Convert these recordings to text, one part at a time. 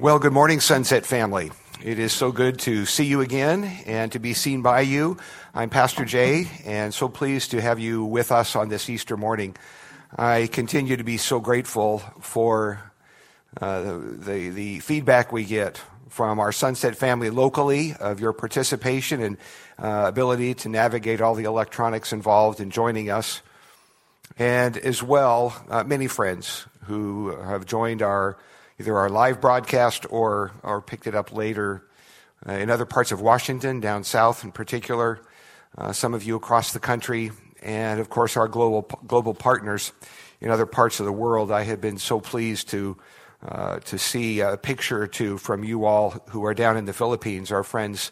Well, good morning, Sunset family. It is so good to see you again and to be seen by you. I'm Pastor Jay, and so pleased to have you with us on this Easter morning. I continue to be so grateful for uh, the, the feedback we get from our Sunset family locally of your participation and uh, ability to navigate all the electronics involved in joining us. And as well, uh, many friends who have joined our either our live broadcast or, or picked it up later uh, in other parts of Washington, down south in particular, uh, some of you across the country, and of course our global, global partners in other parts of the world. I have been so pleased to, uh, to see a picture or two from you all who are down in the Philippines, our friends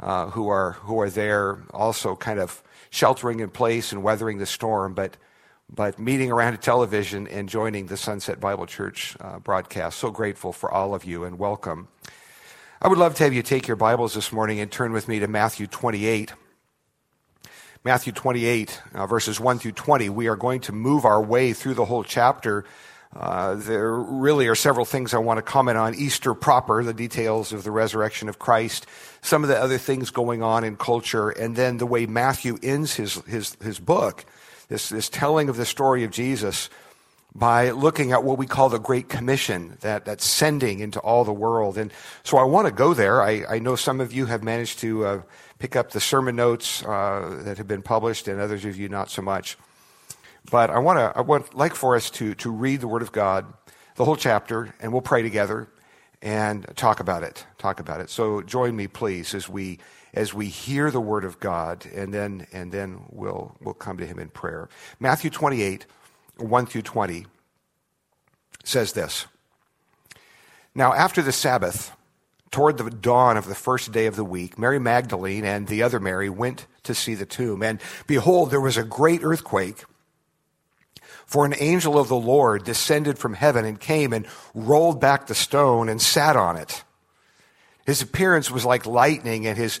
uh, who, are, who are there also kind of sheltering in place and weathering the storm, but but meeting around a television and joining the Sunset Bible Church uh, broadcast. So grateful for all of you and welcome. I would love to have you take your Bibles this morning and turn with me to Matthew 28. Matthew 28, uh, verses 1 through 20. We are going to move our way through the whole chapter. Uh, there really are several things I want to comment on. Easter proper, the details of the resurrection of Christ, some of the other things going on in culture, and then the way Matthew ends his, his, his book this, this telling of the story of Jesus by looking at what we call the Great Commission, that, that sending into all the world. And so I want to go there. I, I know some of you have managed to uh, pick up the sermon notes uh, that have been published, and others of you not so much. But I want to, I would like for us to, to read the Word of God, the whole chapter, and we'll pray together and talk about it. Talk about it. So join me, please, as we as we hear the word of God, and then, and then we'll, we'll come to him in prayer. Matthew 28, 1 through 20 says this Now, after the Sabbath, toward the dawn of the first day of the week, Mary Magdalene and the other Mary went to see the tomb. And behold, there was a great earthquake. For an angel of the Lord descended from heaven and came and rolled back the stone and sat on it. His appearance was like lightning, and his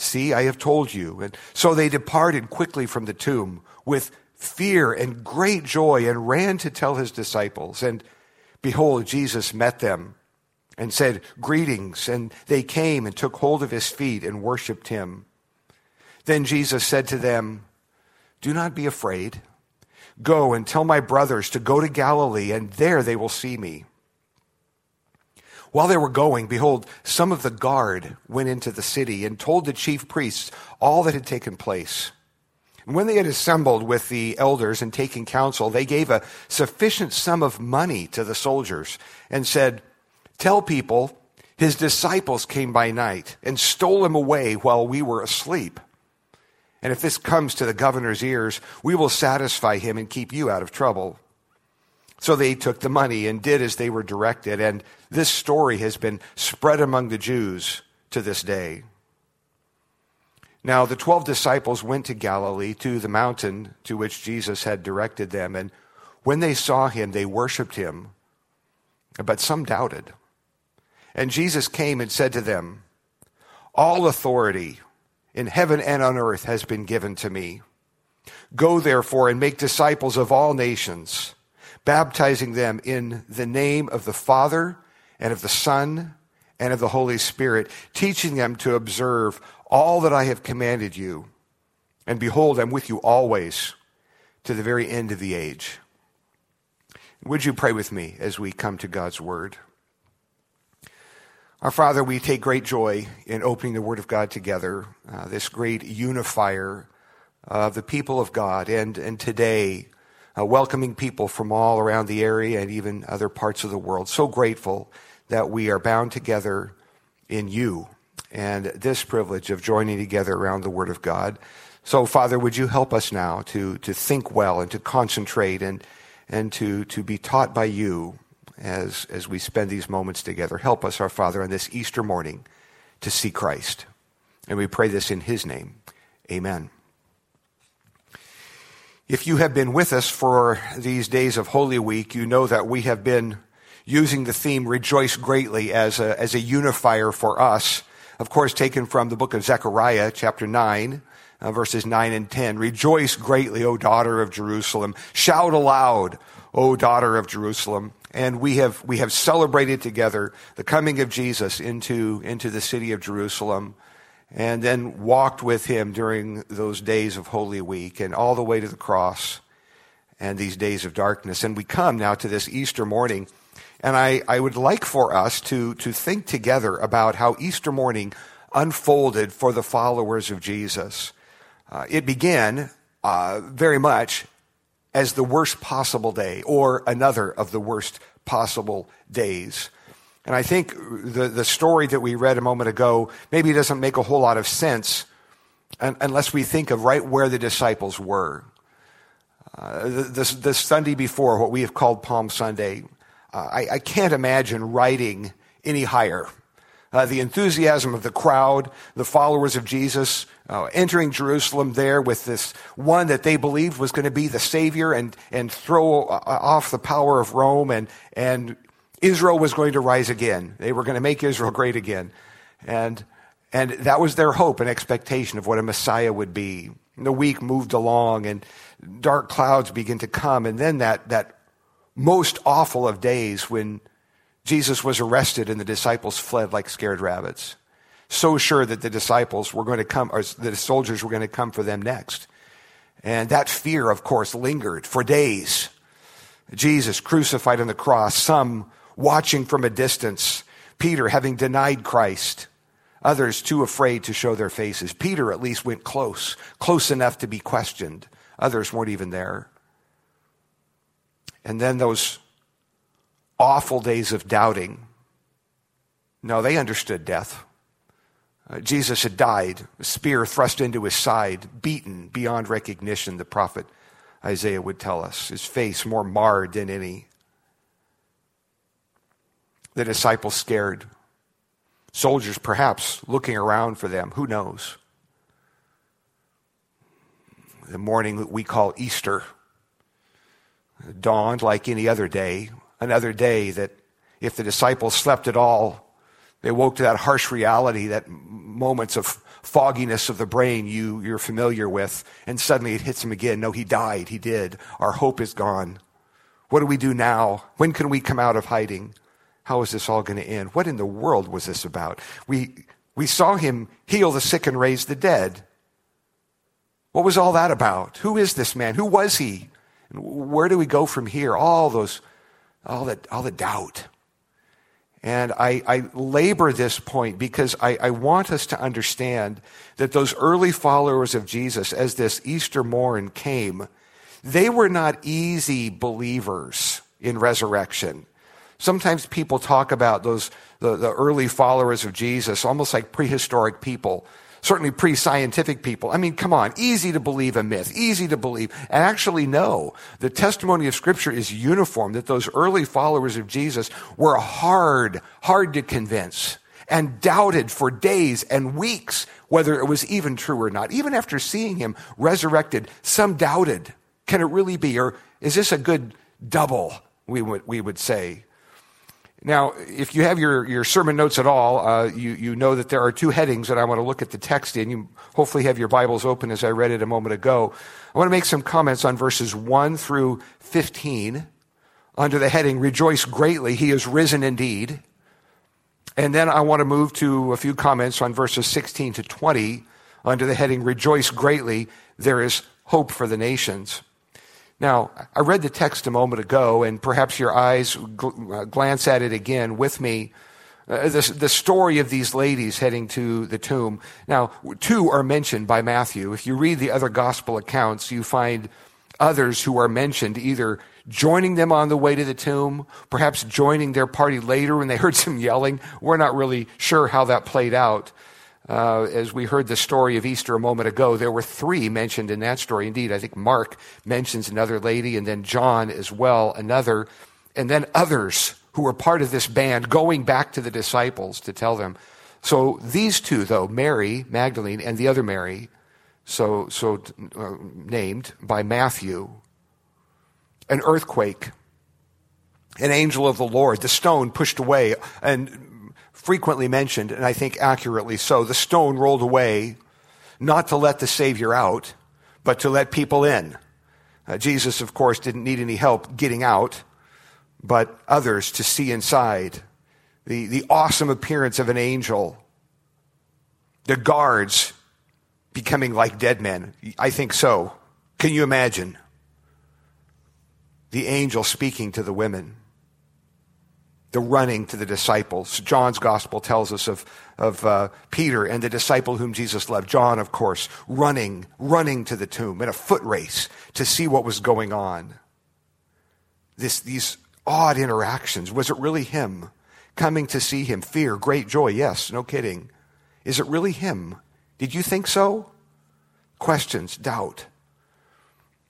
See, I have told you. And so they departed quickly from the tomb with fear and great joy and ran to tell his disciples. And behold, Jesus met them and said, Greetings. And they came and took hold of his feet and worshiped him. Then Jesus said to them, Do not be afraid. Go and tell my brothers to go to Galilee, and there they will see me. While they were going, behold, some of the guard went into the city and told the chief priests all that had taken place. And when they had assembled with the elders and taken counsel, they gave a sufficient sum of money to the soldiers and said, Tell people his disciples came by night and stole him away while we were asleep. And if this comes to the governor's ears, we will satisfy him and keep you out of trouble. So they took the money and did as they were directed. And this story has been spread among the Jews to this day. Now, the 12 disciples went to Galilee, to the mountain to which Jesus had directed them. And when they saw him, they worshiped him. But some doubted. And Jesus came and said to them, All authority in heaven and on earth has been given to me. Go therefore and make disciples of all nations baptizing them in the name of the Father and of the Son and of the Holy Spirit, teaching them to observe all that I have commanded you. And behold, I'm with you always to the very end of the age. Would you pray with me as we come to God's Word? Our Father, we take great joy in opening the Word of God together, uh, this great unifier of the people of God. And, and today, uh, welcoming people from all around the area and even other parts of the world. So grateful that we are bound together in you and this privilege of joining together around the Word of God. So, Father, would you help us now to, to think well and to concentrate and, and to, to be taught by you as, as we spend these moments together. Help us, our Father, on this Easter morning to see Christ. And we pray this in His name. Amen. If you have been with us for these days of Holy Week, you know that we have been using the theme Rejoice Greatly as a, as a unifier for us. Of course, taken from the book of Zechariah, chapter 9, uh, verses 9 and 10. Rejoice greatly, O daughter of Jerusalem. Shout aloud, O daughter of Jerusalem. And we have, we have celebrated together the coming of Jesus into, into the city of Jerusalem and then walked with him during those days of Holy Week and all the way to the cross and these days of darkness. And we come now to this Easter morning. And I, I would like for us to, to think together about how Easter morning unfolded for the followers of Jesus. Uh, it began uh, very much as the worst possible day or another of the worst possible days. And I think the, the story that we read a moment ago maybe doesn't make a whole lot of sense unless we think of right where the disciples were. Uh, the, the, Sunday before, what we have called Palm Sunday, uh, I, I, can't imagine riding any higher. Uh, the enthusiasm of the crowd, the followers of Jesus, uh, entering Jerusalem there with this one that they believed was going to be the Savior and, and throw uh, off the power of Rome, and, and Israel was going to rise again. They were going to make Israel great again. And, and that was their hope and expectation of what a Messiah would be. And the week moved along, and dark clouds began to come, and then that, that most awful of days when Jesus was arrested and the disciples fled like scared rabbits so sure that the disciples were going to come, or the soldiers were going to come for them next. And that fear, of course, lingered for days. Jesus crucified on the cross, some watching from a distance, Peter having denied Christ, others too afraid to show their faces. Peter at least went close, close enough to be questioned. Others weren't even there. And then those awful days of doubting. No, they understood death. Uh, Jesus had died, a spear thrust into his side, beaten beyond recognition, the prophet Isaiah would tell us, his face more marred than any. The disciples scared. Soldiers perhaps looking around for them. Who knows? The morning that we call Easter dawned like any other day, another day that if the disciples slept at all, they woke to that harsh reality, that moments of fogginess of the brain you, you're familiar with, and suddenly it hits them again. No, he died. He did. Our hope is gone. What do we do now? When can we come out of hiding? How is this all going to end? What in the world was this about? We, we saw him heal the sick and raise the dead. What was all that about? Who is this man? Who was he? Where do we go from here? All those, all that, all the doubt. And I, I, labor this point because I, I, want us to understand that those early followers of Jesus, as this Easter morn came, they were not easy believers in resurrection. Sometimes people talk about those, the, the early followers of Jesus, almost like prehistoric people certainly pre-scientific people. I mean, come on, easy to believe a myth, easy to believe. And actually, no, the testimony of scripture is uniform that those early followers of Jesus were hard, hard to convince and doubted for days and weeks whether it was even true or not. Even after seeing him resurrected, some doubted. Can it really be? Or is this a good double? We would, we would say. Now, if you have your, your sermon notes at all, uh, you, you know that there are two headings that I want to look at the text in. You hopefully have your Bibles open as I read it a moment ago. I want to make some comments on verses 1 through 15 under the heading, Rejoice Greatly, He is risen indeed. And then I want to move to a few comments on verses 16 to 20 under the heading, Rejoice Greatly, There is Hope for the Nations. Now, I read the text a moment ago, and perhaps your eyes gl- uh, glance at it again with me. Uh, the, the story of these ladies heading to the tomb. Now, two are mentioned by Matthew. If you read the other gospel accounts, you find others who are mentioned either joining them on the way to the tomb, perhaps joining their party later when they heard some yelling. We're not really sure how that played out. Uh, as we heard the story of Easter a moment ago, there were three mentioned in that story. Indeed, I think Mark mentions another lady, and then John as well, another, and then others who were part of this band going back to the disciples to tell them. So these two, though, Mary Magdalene and the other Mary, so, so uh, named by Matthew, an earthquake, an angel of the Lord, the stone pushed away, and frequently mentioned, and I think accurately so, the stone rolled away, not to let the Savior out, but to let people in. Uh, Jesus, of course, didn't need any help getting out, but others to see inside. The, the awesome appearance of an angel. The guards becoming like dead men. I think so. Can you imagine? The angel speaking to the women. The running to the disciples. John's gospel tells us of, of uh, Peter and the disciple whom Jesus loved. John, of course, running, running to the tomb in a foot race to see what was going on. This, these odd interactions. Was it really him coming to see him? Fear, great joy. Yes, no kidding. Is it really him? Did you think so? Questions, doubt.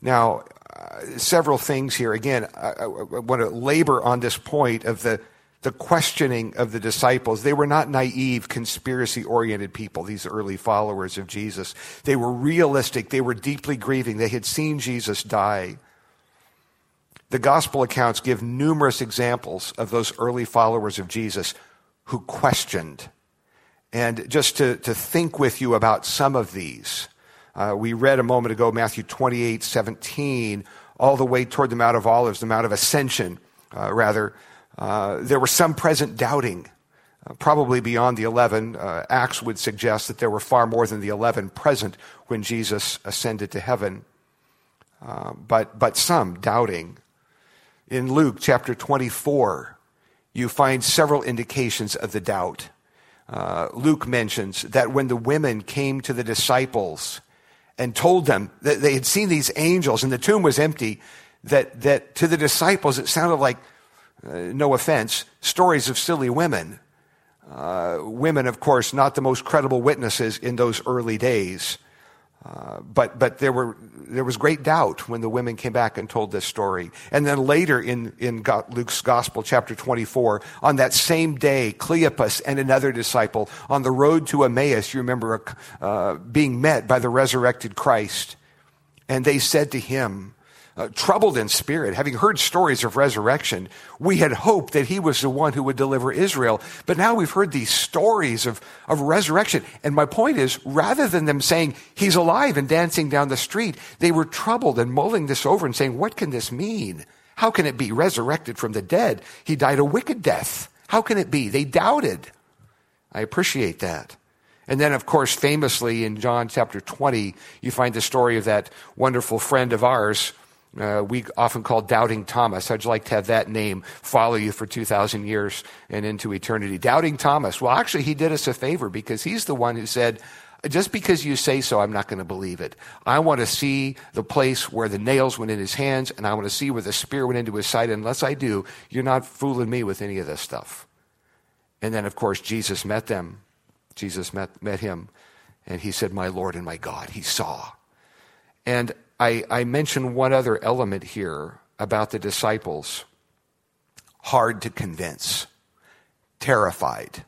Now, uh, several things here. Again, I, I, I want to labor on this point of the, the questioning of the disciples. They were not naive, conspiracy oriented people, these early followers of Jesus. They were realistic. They were deeply grieving. They had seen Jesus die. The gospel accounts give numerous examples of those early followers of Jesus who questioned and just to, to think with you about some of these, uh, we read a moment ago Matthew 28 17, all the way toward the Mount of Olives, the Mount of Ascension, uh, rather. Uh, there were some present doubting, uh, probably beyond the 11. Uh, Acts would suggest that there were far more than the 11 present when Jesus ascended to heaven, uh, but, but some doubting. In Luke chapter 24, you find several indications of the doubt. Uh, Luke mentions that when the women came to the disciples and told them that they had seen these angels and the tomb was empty, that, that to the disciples it sounded like, uh, no offense, stories of silly women. Uh, women, of course, not the most credible witnesses in those early days. Uh, but but there were there was great doubt when the women came back and told this story. And then later in in Luke's Gospel, chapter twenty four, on that same day, Cleopas and another disciple on the road to Emmaus, you remember uh, being met by the resurrected Christ, and they said to him, uh, troubled in spirit, having heard stories of resurrection, we had hoped that he was the one who would deliver Israel. But now we've heard these stories of, of resurrection. And my point is, rather than them saying he's alive and dancing down the street, they were troubled and mulling this over and saying, what can this mean? How can it be resurrected from the dead? He died a wicked death. How can it be? They doubted. I appreciate that. And then, of course, famously in John chapter 20, you find the story of that wonderful friend of ours uh, we often call Doubting Thomas. I'd like to have that name follow you for 2,000 years and into eternity. Doubting Thomas. Well, actually, he did us a favor because he's the one who said, just because you say so, I'm not going to believe it. I want to see the place where the nails went in his hands, and I want to see where the spear went into his side. Unless I do, you're not fooling me with any of this stuff. And then, of course, Jesus met them. Jesus met, met him, and he said, My Lord and my God. He saw. And I, I mention one other element here about the disciples hard to convince, terrified.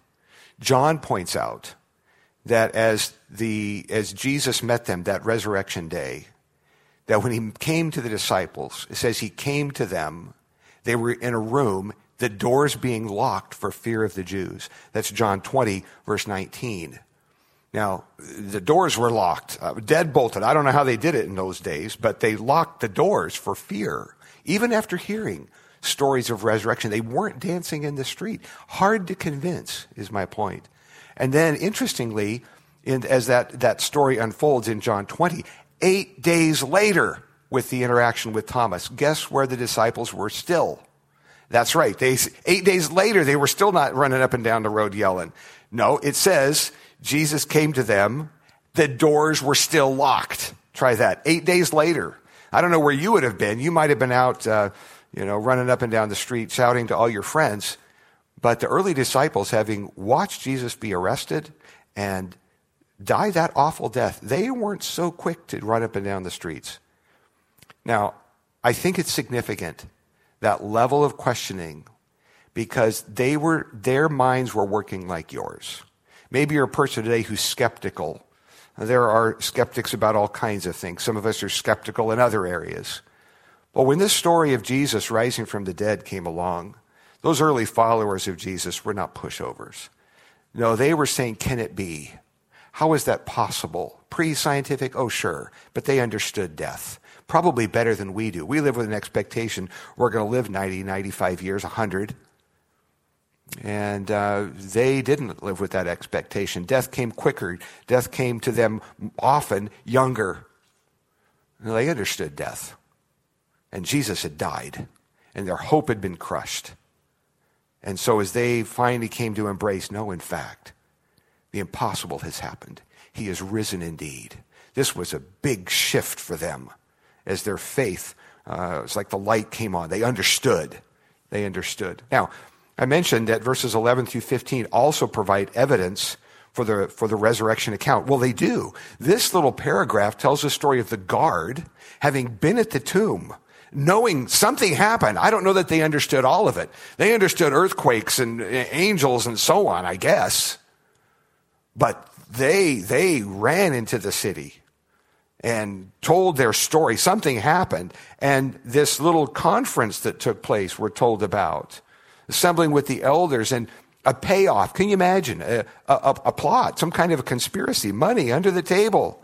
John points out that as, the, as Jesus met them that resurrection day, that when he came to the disciples, it says he came to them, they were in a room, the doors being locked for fear of the Jews. That's John 20, verse 19. Now, the doors were locked, uh, dead bolted. I don't know how they did it in those days, but they locked the doors for fear. Even after hearing stories of resurrection, they weren't dancing in the street. Hard to convince, is my point. And then, interestingly, in, as that, that story unfolds in John 20, eight days later, with the interaction with Thomas, guess where the disciples were still? That's right. They, eight days later, they were still not running up and down the road yelling. No, it says Jesus came to them. The doors were still locked. Try that. Eight days later. I don't know where you would have been. You might have been out, uh, you know, running up and down the street shouting to all your friends. But the early disciples, having watched Jesus be arrested and die that awful death, they weren't so quick to run up and down the streets. Now, I think it's significant that level of questioning because they were, their minds were working like yours. Maybe you're a person today who's skeptical. There are skeptics about all kinds of things. Some of us are skeptical in other areas. But when this story of Jesus rising from the dead came along, those early followers of Jesus were not pushovers. No, they were saying, Can it be? How is that possible? Pre scientific? Oh, sure. But they understood death. Probably better than we do. We live with an expectation we're going to live 90, 95 years, 100. And uh, they didn't live with that expectation. Death came quicker. Death came to them often younger. And they understood death. And Jesus had died, and their hope had been crushed. And so, as they finally came to embrace, no, in fact, the impossible has happened. He is risen indeed. This was a big shift for them as their faith, uh, it's like the light came on. They understood. They understood. Now, I mentioned that verses 11 through 15 also provide evidence for the, for the resurrection account. Well, they do. This little paragraph tells the story of the guard having been at the tomb, knowing something happened. I don't know that they understood all of it. They understood earthquakes and eh, angels and so on, I guess. But they, they ran into the city and told their story. Something happened. And this little conference that took place, we're told about, assembling with the elders and a payoff. Can you imagine? A, a, a plot, some kind of a conspiracy, money under the table.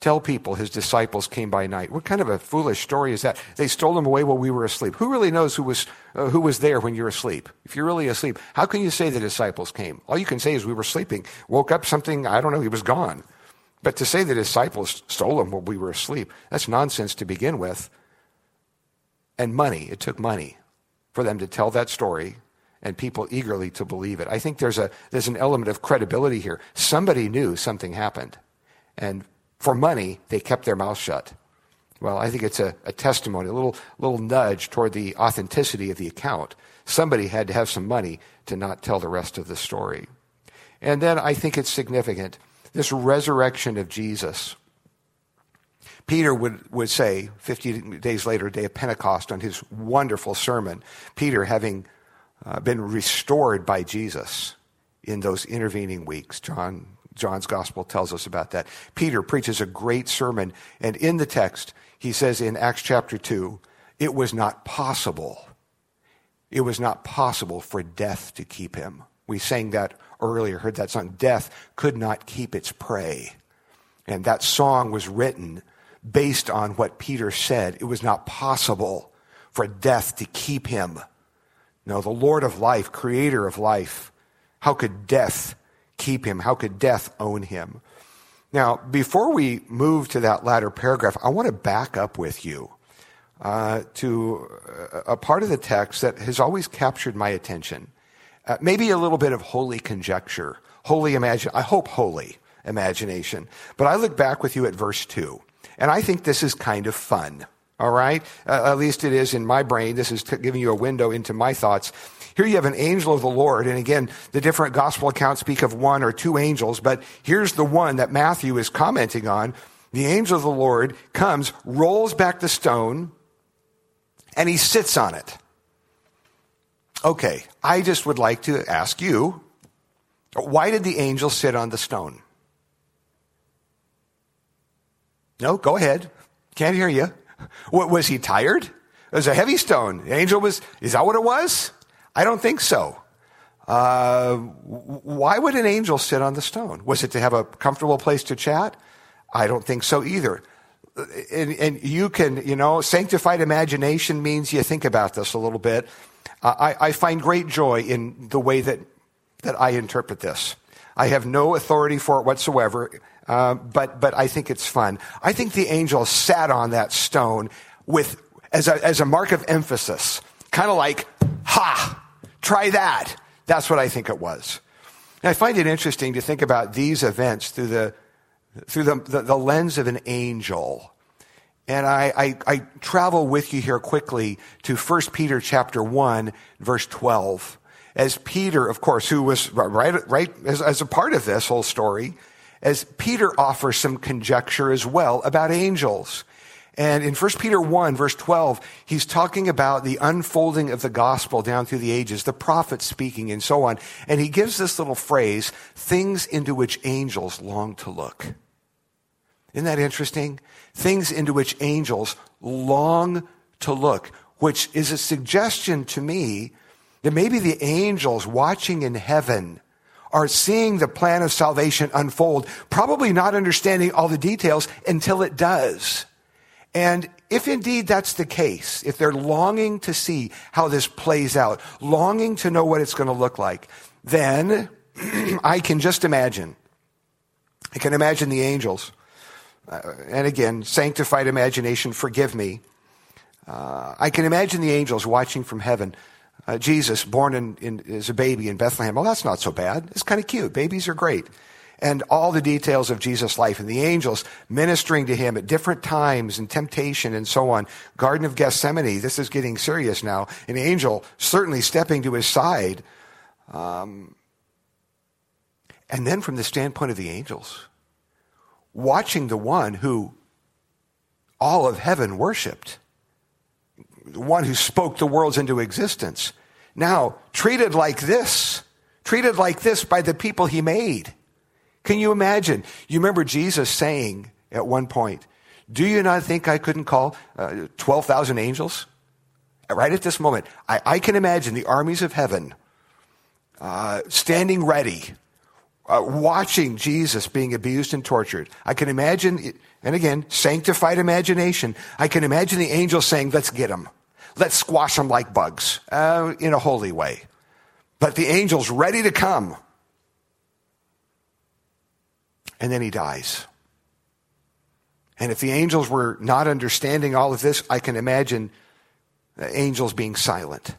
Tell people his disciples came by night. What kind of a foolish story is that? They stole him away while we were asleep. Who really knows who was, uh, who was there when you're asleep? If you're really asleep, how can you say the disciples came? All you can say is we were sleeping. Woke up something, I don't know, he was gone. But to say the disciples stole him while we were asleep, that's nonsense to begin with. And money, it took money for them to tell that story and people eagerly to believe it. I think there's, a, there's an element of credibility here. Somebody knew something happened. And for money, they kept their mouth shut. Well, I think it's a, a testimony, a little, little nudge toward the authenticity of the account. Somebody had to have some money to not tell the rest of the story. And then I think it's significant this resurrection of Jesus. Peter would, would say, 50 days later, day of Pentecost, on his wonderful sermon, Peter having uh, been restored by Jesus in those intervening weeks. John, John's gospel tells us about that. Peter preaches a great sermon, and in the text, he says in Acts chapter 2, it was not possible. It was not possible for death to keep him. We sang that earlier, heard that song, Death Could Not Keep Its Prey. And that song was written based on what Peter said. It was not possible for death to keep him. No, the Lord of life, creator of life, how could death keep him? How could death own him? Now, before we move to that latter paragraph, I want to back up with you uh, to a part of the text that has always captured my attention. Uh, maybe a little bit of holy conjecture, holy imagine. I hope holy imagination. But I look back with you at verse two, and I think this is kind of fun. All right, uh, at least it is in my brain. This is t- giving you a window into my thoughts. Here you have an angel of the Lord, and again, the different gospel accounts speak of one or two angels, but here's the one that Matthew is commenting on. The angel of the Lord comes, rolls back the stone, and he sits on it. Okay, I just would like to ask you why did the angel sit on the stone? No, go ahead. Can't hear you. What, was he tired? It was a heavy stone. The angel was, is that what it was? I don't think so. Uh, why would an angel sit on the stone? Was it to have a comfortable place to chat? I don't think so either. And, and you can, you know, sanctified imagination means you think about this a little bit. I, I find great joy in the way that, that I interpret this. I have no authority for it whatsoever, uh, but, but I think it's fun. I think the angel sat on that stone with, as a, as a mark of emphasis, kind of like, ha, try that. That's what I think it was. And I find it interesting to think about these events through the, through the, the, the lens of an angel. And I, I, I, travel with you here quickly to 1 Peter chapter 1, verse 12. As Peter, of course, who was right, right as, as a part of this whole story, as Peter offers some conjecture as well about angels. And in 1 Peter 1, verse 12, he's talking about the unfolding of the gospel down through the ages, the prophets speaking, and so on. And he gives this little phrase, things into which angels long to look. Isn't that interesting? Things into which angels long to look, which is a suggestion to me that maybe the angels watching in heaven are seeing the plan of salvation unfold, probably not understanding all the details until it does. And if indeed that's the case, if they're longing to see how this plays out, longing to know what it's going to look like, then I can just imagine. I can imagine the angels. Uh, and again, sanctified imagination, forgive me. Uh, I can imagine the angels watching from heaven. Uh, Jesus born in, in, as a baby in Bethlehem. Well, that's not so bad. It's kind of cute. Babies are great and all the details of Jesus' life and the angels ministering to him at different times and temptation and so on. Garden of Gethsemane, this is getting serious now. An angel certainly stepping to his side. Um, and then from the standpoint of the angels, watching the one who all of heaven worshiped, the one who spoke the worlds into existence, now treated like this, treated like this by the people he made. Can you imagine? You remember Jesus saying at one point, Do you not think I couldn't call uh, 12,000 angels? Right at this moment, I, I, can imagine the armies of heaven uh, standing ready, uh, watching Jesus being abused and tortured. I can imagine, and again, sanctified imagination, I can imagine the angels saying, Let's get them. Let's squash them like bugs uh, in a holy way. But the angels ready to come and then he dies. And if the angels were not understanding all of this, I can imagine angels being silent.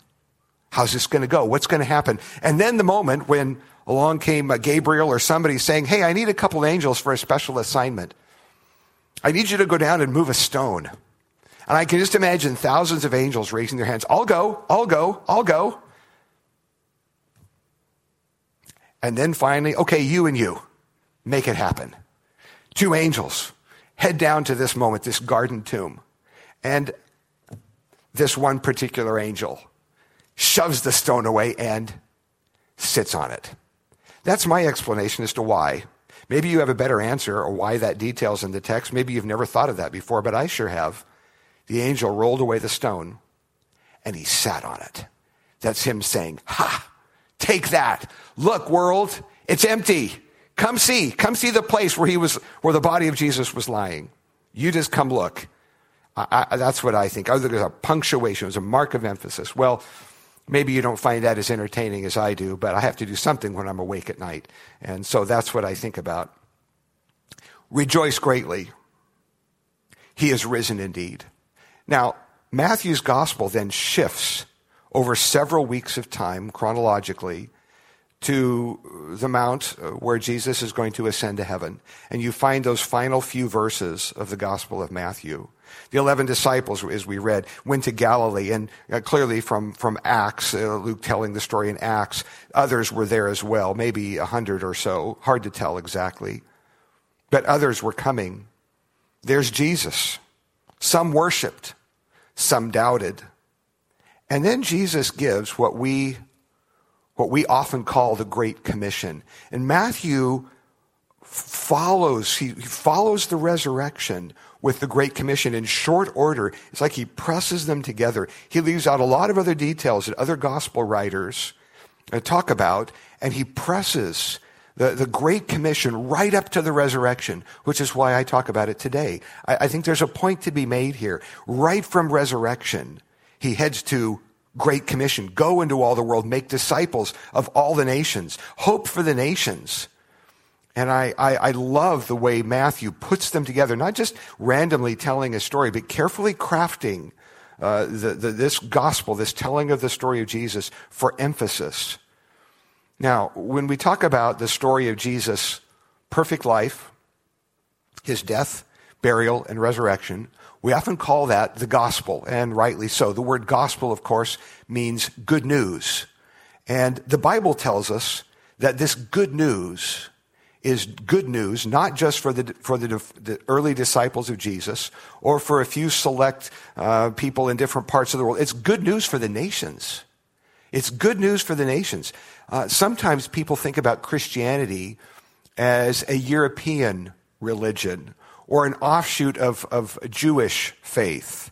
How's this going to go? What's going to happen? And then the moment when along came Gabriel or somebody saying, Hey, I need a couple angels for a special assignment. I need you to go down and move a stone. And I can just imagine thousands of angels raising their hands. I'll go, I'll go, I'll go. And then finally, okay, you and you. Make it happen. Two angels head down to this moment, this garden tomb. And this one particular angel shoves the stone away and sits on it. That's my explanation as to why. Maybe you have a better answer or why that details in the text. Maybe you've never thought of that before, but I sure have. The angel rolled away the stone and he sat on it. That's him saying, Ha! Take that. Look, world, it's empty. Come see, come see the place where he was, where the body of Jesus was lying. You just come look. I, I, that's what I think. I Other than a punctuation, it was a mark of emphasis. Well, maybe you don't find that as entertaining as I do, but I have to do something when I'm awake at night. And so that's what I think about. Rejoice greatly. He is risen indeed. Now, Matthew's gospel then shifts over several weeks of time chronologically to the mount uh, where Jesus is going to ascend to heaven. And you find those final few verses of the Gospel of Matthew. The 11 disciples, as we read, went to Galilee, and uh, clearly from, from Acts, uh, Luke telling the story in Acts, others were there as well, maybe a hundred or so, hard to tell exactly. But others were coming. There's Jesus. Some worshiped, some doubted. And then Jesus gives what we what we often call the Great Commission. And Matthew follows, he follows the resurrection with the Great Commission in short order. It's like he presses them together. He leaves out a lot of other details that other gospel writers uh, talk about, and he presses the, the Great Commission right up to the resurrection, which is why I talk about it today. I, I think there's a point to be made here. Right from resurrection, he heads to Great Commission. Go into all the world, make disciples of all the nations. Hope for the nations. And I, I, I, love the way Matthew puts them together, not just randomly telling a story, but carefully crafting uh, the, the, this gospel, this telling of the story of Jesus for emphasis. Now, when we talk about the story of Jesus' perfect life, his death, burial, and resurrection, we often call that the gospel, and rightly so. The word gospel, of course, means good news. And the Bible tells us that this good news is good news, not just for the, for the, the early disciples of Jesus or for a few select uh, people in different parts of the world. It's good news for the nations. It's good news for the nations. Uh, sometimes people think about Christianity as a European religion or an offshoot of, of Jewish faith.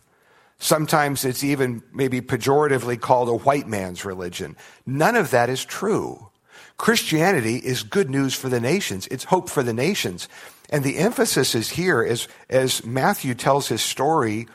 Sometimes it's even maybe pejoratively called a white man's religion. None of that is true. Christianity is good news for the nations. It's hope for the nations. And the emphasis is here as, as Matthew tells his story,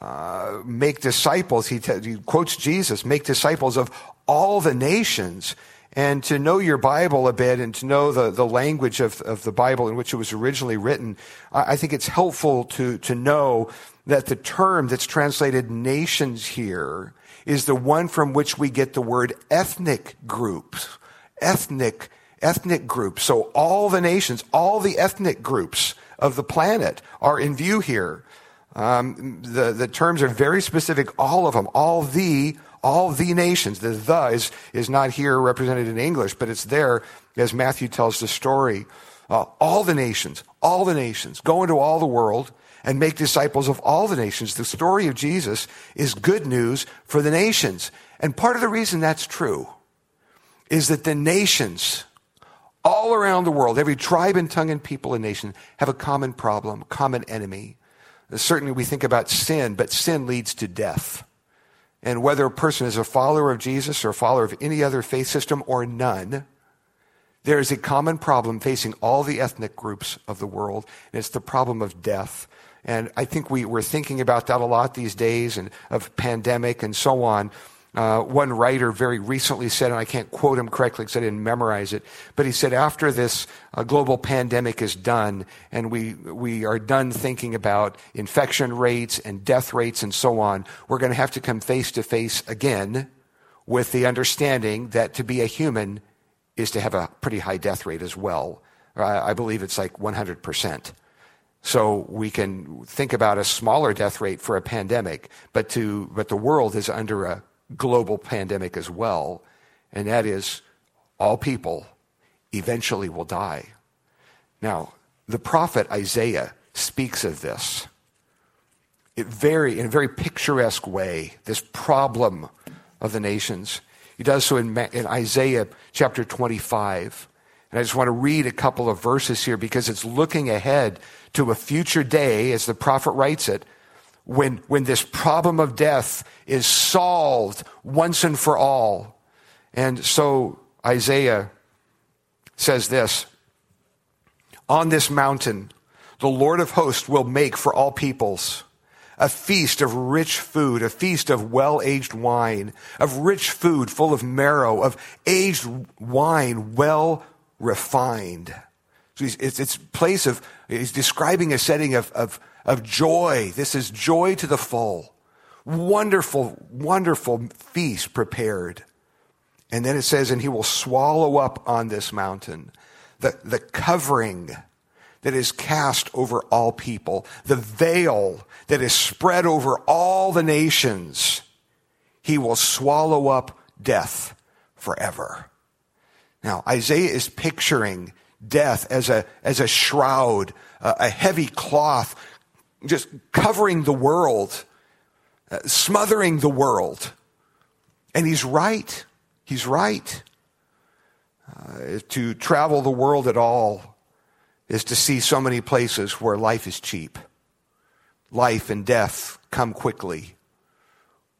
uh, make disciples. He, te- he quotes Jesus, make disciples of all the nations. And to know your Bible a bit and to know the, the language of, of the Bible in which it was originally written, I, I think it's helpful to, to know that the term that's translated nations here is the one from which we get the word ethnic groups ethnic, ethnic groups. So all the nations, all the ethnic groups of the planet are in view here. Um, the, the terms are very specific, all of them, all the, all the nations. The the is, is not here represented in English, but it's there as Matthew tells the story. Uh, all the nations, all the nations, go into all the world and make disciples of all the nations. The story of Jesus is good news for the nations. And part of the reason that's true is that the nations all around the world, every tribe and tongue and people and nation, have a common problem, common enemy. Certainly we think about sin, but sin leads to death. And whether a person is a follower of Jesus or a follower of any other faith system or none, there is a common problem facing all the ethnic groups of the world, and it's the problem of death. And I think we, we're thinking about that a lot these days and of pandemic and so on. Uh, one writer very recently said, and I can't quote him correctly because I didn't memorize it, but he said, after this uh, global pandemic is done and we, we are done thinking about infection rates and death rates and so on, we're going to have to come face to face again with the understanding that to be a human is to have a pretty high death rate as well. I believe it's like 100%. So we can think about a smaller death rate for a pandemic, but to, but the world is under a global pandemic as well, and that is all people eventually will die. Now, the prophet Isaiah speaks of this it very, in a very picturesque way, this problem of the nations. He does so in, in Isaiah chapter 25. And I just want to read a couple of verses here because it's looking ahead to a future day, as the prophet writes it, when, when this problem of death is solved once and for all. And so Isaiah says this On this mountain, the Lord of hosts will make for all peoples a feast of rich food, a feast of well aged wine, of rich food full of marrow, of aged wine well refined. So it's, it's place of, he's describing a setting of, of, of joy. This is joy to the full. Wonderful, wonderful feast prepared. And then it says, and he will swallow up on this mountain the, the covering that is cast over all people, the veil that is spread over all the nations. He will swallow up death forever. Now, Isaiah is picturing death as a, as a shroud, a heavy cloth just covering the world, uh, smothering the world. And he's right. He's right. Uh, to travel the world at all is to see so many places where life is cheap. Life and death come quickly.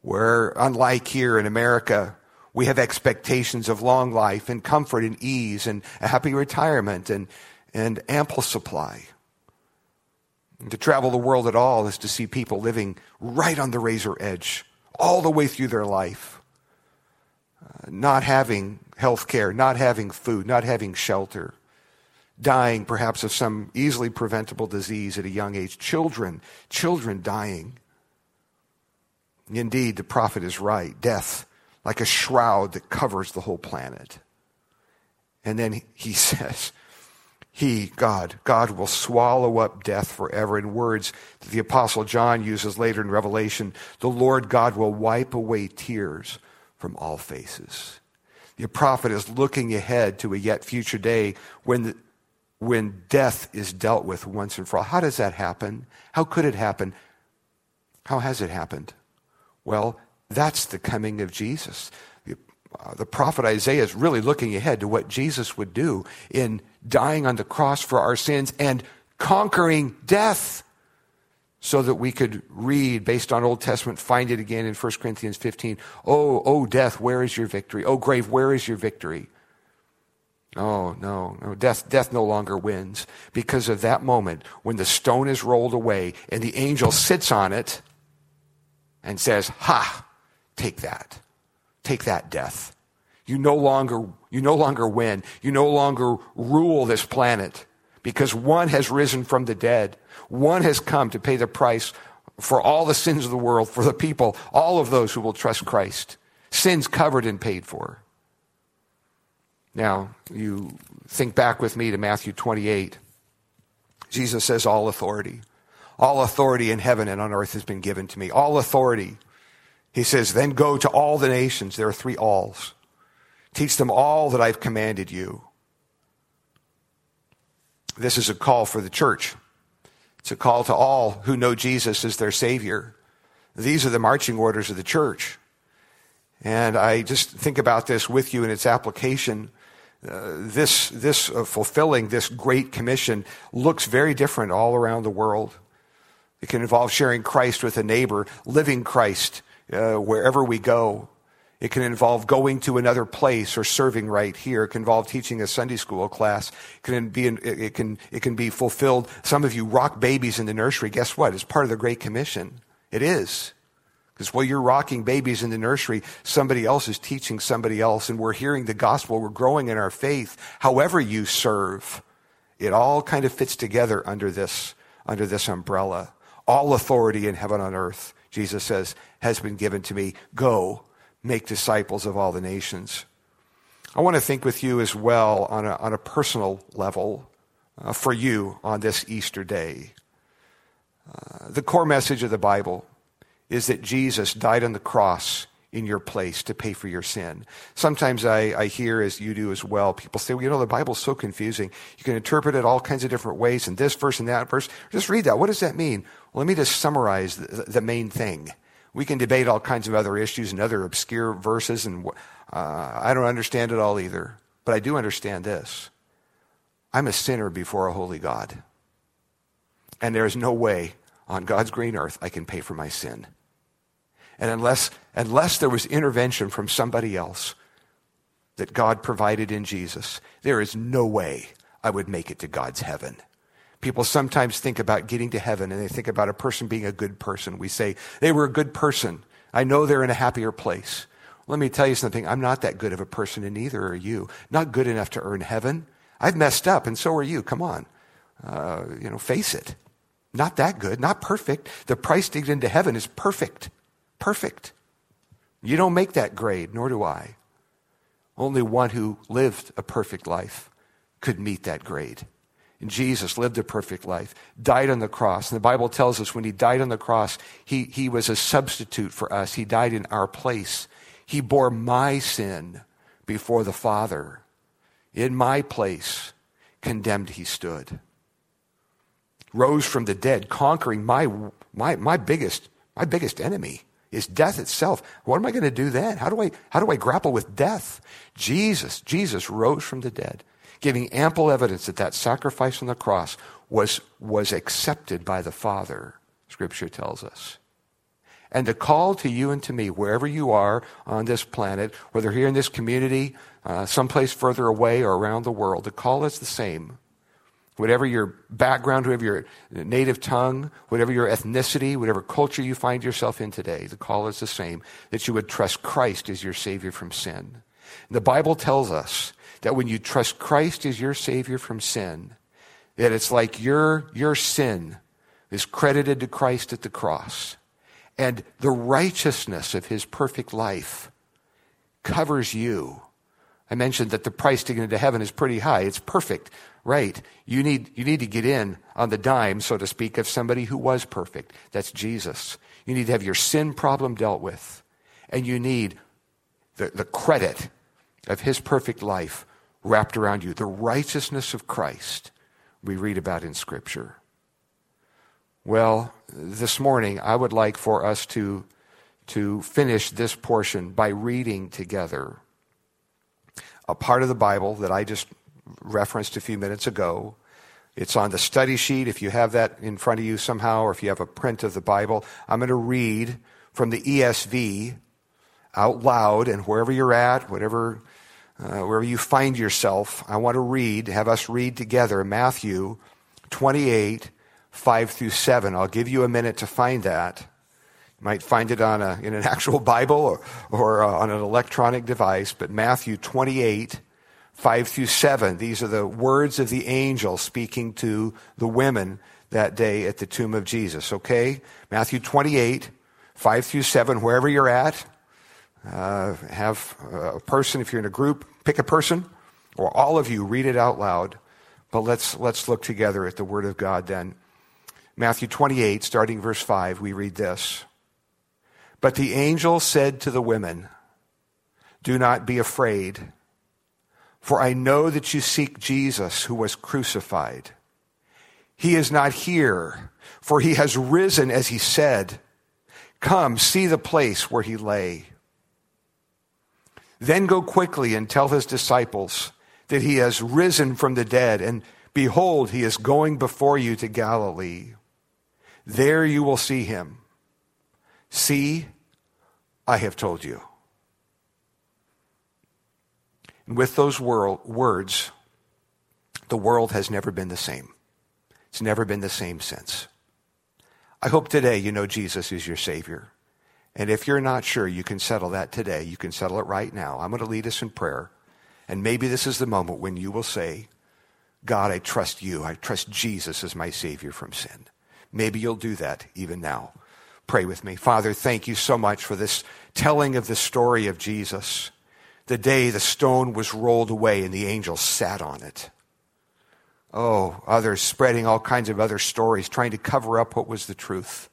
Where, unlike here in America, we have expectations of long life and comfort and ease and a happy retirement and, and ample supply. And to travel the world at all is to see people living right on the razor edge all the way through their life, uh, not having health care, not having food, not having shelter, dying perhaps of some easily preventable disease at a young age, children, children dying. Indeed, the prophet is right. Death, like a shroud that covers the whole planet. And then he says, he, God, God will swallow up death forever. In words that the Apostle John uses later in Revelation, the Lord God will wipe away tears from all faces. The prophet is looking ahead to a yet future day when the, when death is dealt with once and for all. How does that happen? How could it happen? How has it happened? Well, that's the coming of Jesus. Uh, the prophet Isaiah is really looking ahead to what Jesus would do in dying on the cross for our sins and conquering death so that we could read based on Old Testament, find it again in 1 Corinthians 15. Oh, oh, death, where is your victory? Oh, grave, where is your victory? Oh, no, no. Death, death no longer wins because of that moment when the stone is rolled away and the angel sits on it and says, Ha, take that. Take that, death. You no longer, you no longer win. You no longer rule this planet because one has risen from the dead. One has come to pay the price for all the sins of the world, for the people, all of those who will trust Christ. Sins covered and paid for. Now, you think back with me to Matthew 28. Jesus says, All authority. All authority in heaven and on earth has been given to me. All authority. He says, Then go to all the nations. There are three alls. Teach them all that I've commanded you. This is a call for the church. It's a call to all who know Jesus as their Savior. These are the marching orders of the church. And I just think about this with you in its application. Uh, this, this uh, fulfilling this great commission looks very different all around the world. It can involve sharing Christ with a neighbor, living Christ uh, wherever we go. It can involve going to another place or serving right here. It can involve teaching a Sunday school class. It can be, it can, it can be fulfilled. Some of you rock babies in the nursery. Guess what? It's part of the Great Commission. It is. Because while you're rocking babies in the nursery, somebody else is teaching somebody else, and we're hearing the gospel. We're growing in our faith. However you serve, it all kind of fits together under this, under this umbrella. All authority in heaven and earth, Jesus says, has been given to me. Go, make disciples of all the nations. I want to think with you as well on a, on a personal level uh, for you on this Easter day. Uh, the core message of the Bible is that Jesus died on the cross in your place to pay for your sin. Sometimes I, I hear, as you do as well, people say, well, you know, the Bible's so confusing. You can interpret it all kinds of different ways, and this verse and that verse. Just read that. What does that mean? Well, let me just summarize the, the main thing. We can debate all kinds of other issues and other obscure verses, and uh, I don't understand it all either. But I do understand this I'm a sinner before a holy God. And there is no way on God's green earth I can pay for my sin. And unless, unless there was intervention from somebody else that God provided in Jesus, there is no way I would make it to God's heaven. People sometimes think about getting to heaven and they think about a person being a good person. We say, they were a good person. I know they're in a happier place. Let me tell you something. I'm not that good of a person, and neither are you. Not good enough to earn heaven. I've messed up, and so are you. Come on. Uh, you know, face it. Not that good, not perfect. The price to get into heaven is perfect. Perfect. You don't make that grade, nor do I. Only one who lived a perfect life could meet that grade. And Jesus lived a perfect life, died on the cross. And the Bible tells us when he died on the cross, he, he was a substitute for us. He died in our place. He bore my sin before the Father. In my place, condemned he stood. Rose from the dead, conquering my, my, my, biggest, my biggest enemy is death itself. What am I going to do then? How do I, how do I grapple with death? Jesus, Jesus rose from the dead, giving ample evidence that that sacrifice on the cross was, was accepted by the Father, Scripture tells us. And the call to you and to me, wherever you are on this planet, whether here in this community, uh, someplace further away, or around the world, the call is the same whatever your background, whatever your native tongue, whatever your ethnicity, whatever culture you find yourself in today, the call is the same that you would trust Christ as your Savior from sin. The Bible tells us that when you trust Christ as your Savior from sin, that it's like your, your sin is credited to Christ at the cross. And the righteousness of his perfect life covers you. I mentioned that the price to get into heaven is pretty high. It's perfect right. You need, you need to get in on the dime, so to speak, of somebody who was perfect. That's Jesus. You need to have your sin problem dealt with. And you need the, the credit of his perfect life wrapped around you, the righteousness of Christ we read about in Scripture? Well, this morning I would like for us to, to finish this portion by reading together a part of the Bible that I just referenced a few minutes ago. It's on the study sheet if you have that in front of you somehow, or if you have a print of the Bible. I'm going to read from the ESV out loud, and wherever you're at, whatever, uh, wherever you find yourself, I want to read, have us read together Matthew 28, 5 through 7. I'll give you a minute to find that. You might find it on a, in an actual Bible or, or uh, on an electronic device, but Matthew 28, 5 through 7. These are the words of the angel speaking to the women that day at the tomb of Jesus, okay? Matthew 28, 5 through 7, wherever you're at, uh, have a person, if you're in a group, pick a person, or all of you read it out loud. But let's, let's look together at the Word of God then. Matthew 28, starting verse 5, we read this. But the angel said to the women, Do not be afraid, for I know that you seek Jesus who was crucified. He is not here, for he has risen as he said. Come, see the place where he lay. Then go quickly and tell his disciples that he has risen from the dead, and behold, he is going before you to Galilee. There you will see him. See, I have told you. And with those world, words, the world has never been the same. It's never been the same since. I hope today you know Jesus is your Savior. And if you're not sure, you can settle that today. You can settle it right now. I'm going to lead us in prayer. And maybe this is the moment when you will say, God, I trust you. I trust Jesus as my Savior from sin. Maybe you'll do that even now. Pray with me. Father, thank you so much for this telling of the story of Jesus. The day the stone was rolled away and the angel sat on it. Oh, others spreading all kinds of other stories, trying to cover up what was the truth.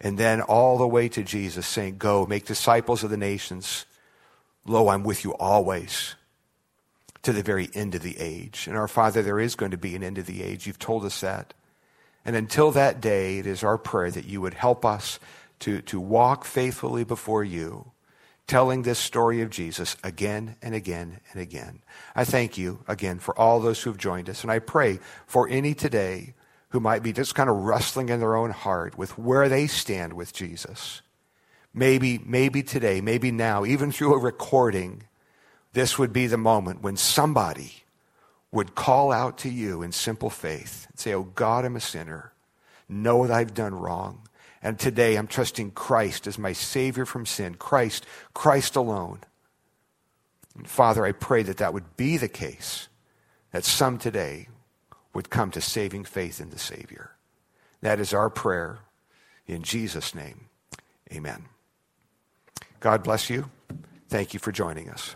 And then all the way to Jesus saying, Go, make disciples of the nations. Lo, I'm with you always to the very end of the age. And our Father, there is going to be an end of the age. You've told us that. And until that day, it is our prayer that you would help us to, to walk faithfully before you, telling this story of Jesus again and again and again. I thank you again for all those who have joined us. And I pray for any today who might be just kind of wrestling in their own heart with where they stand with Jesus. Maybe, maybe today, maybe now, even through a recording, this would be the moment when somebody would call out to you in simple faith and say, Oh God, I'm a sinner. Know that I've done wrong. And today I'm trusting Christ as my Savior from sin. Christ, Christ alone. And Father, I pray that that would be the case, that some today would come to saving faith in the Savior. That is our prayer in Jesus' name. Amen. God bless you. Thank you for joining us.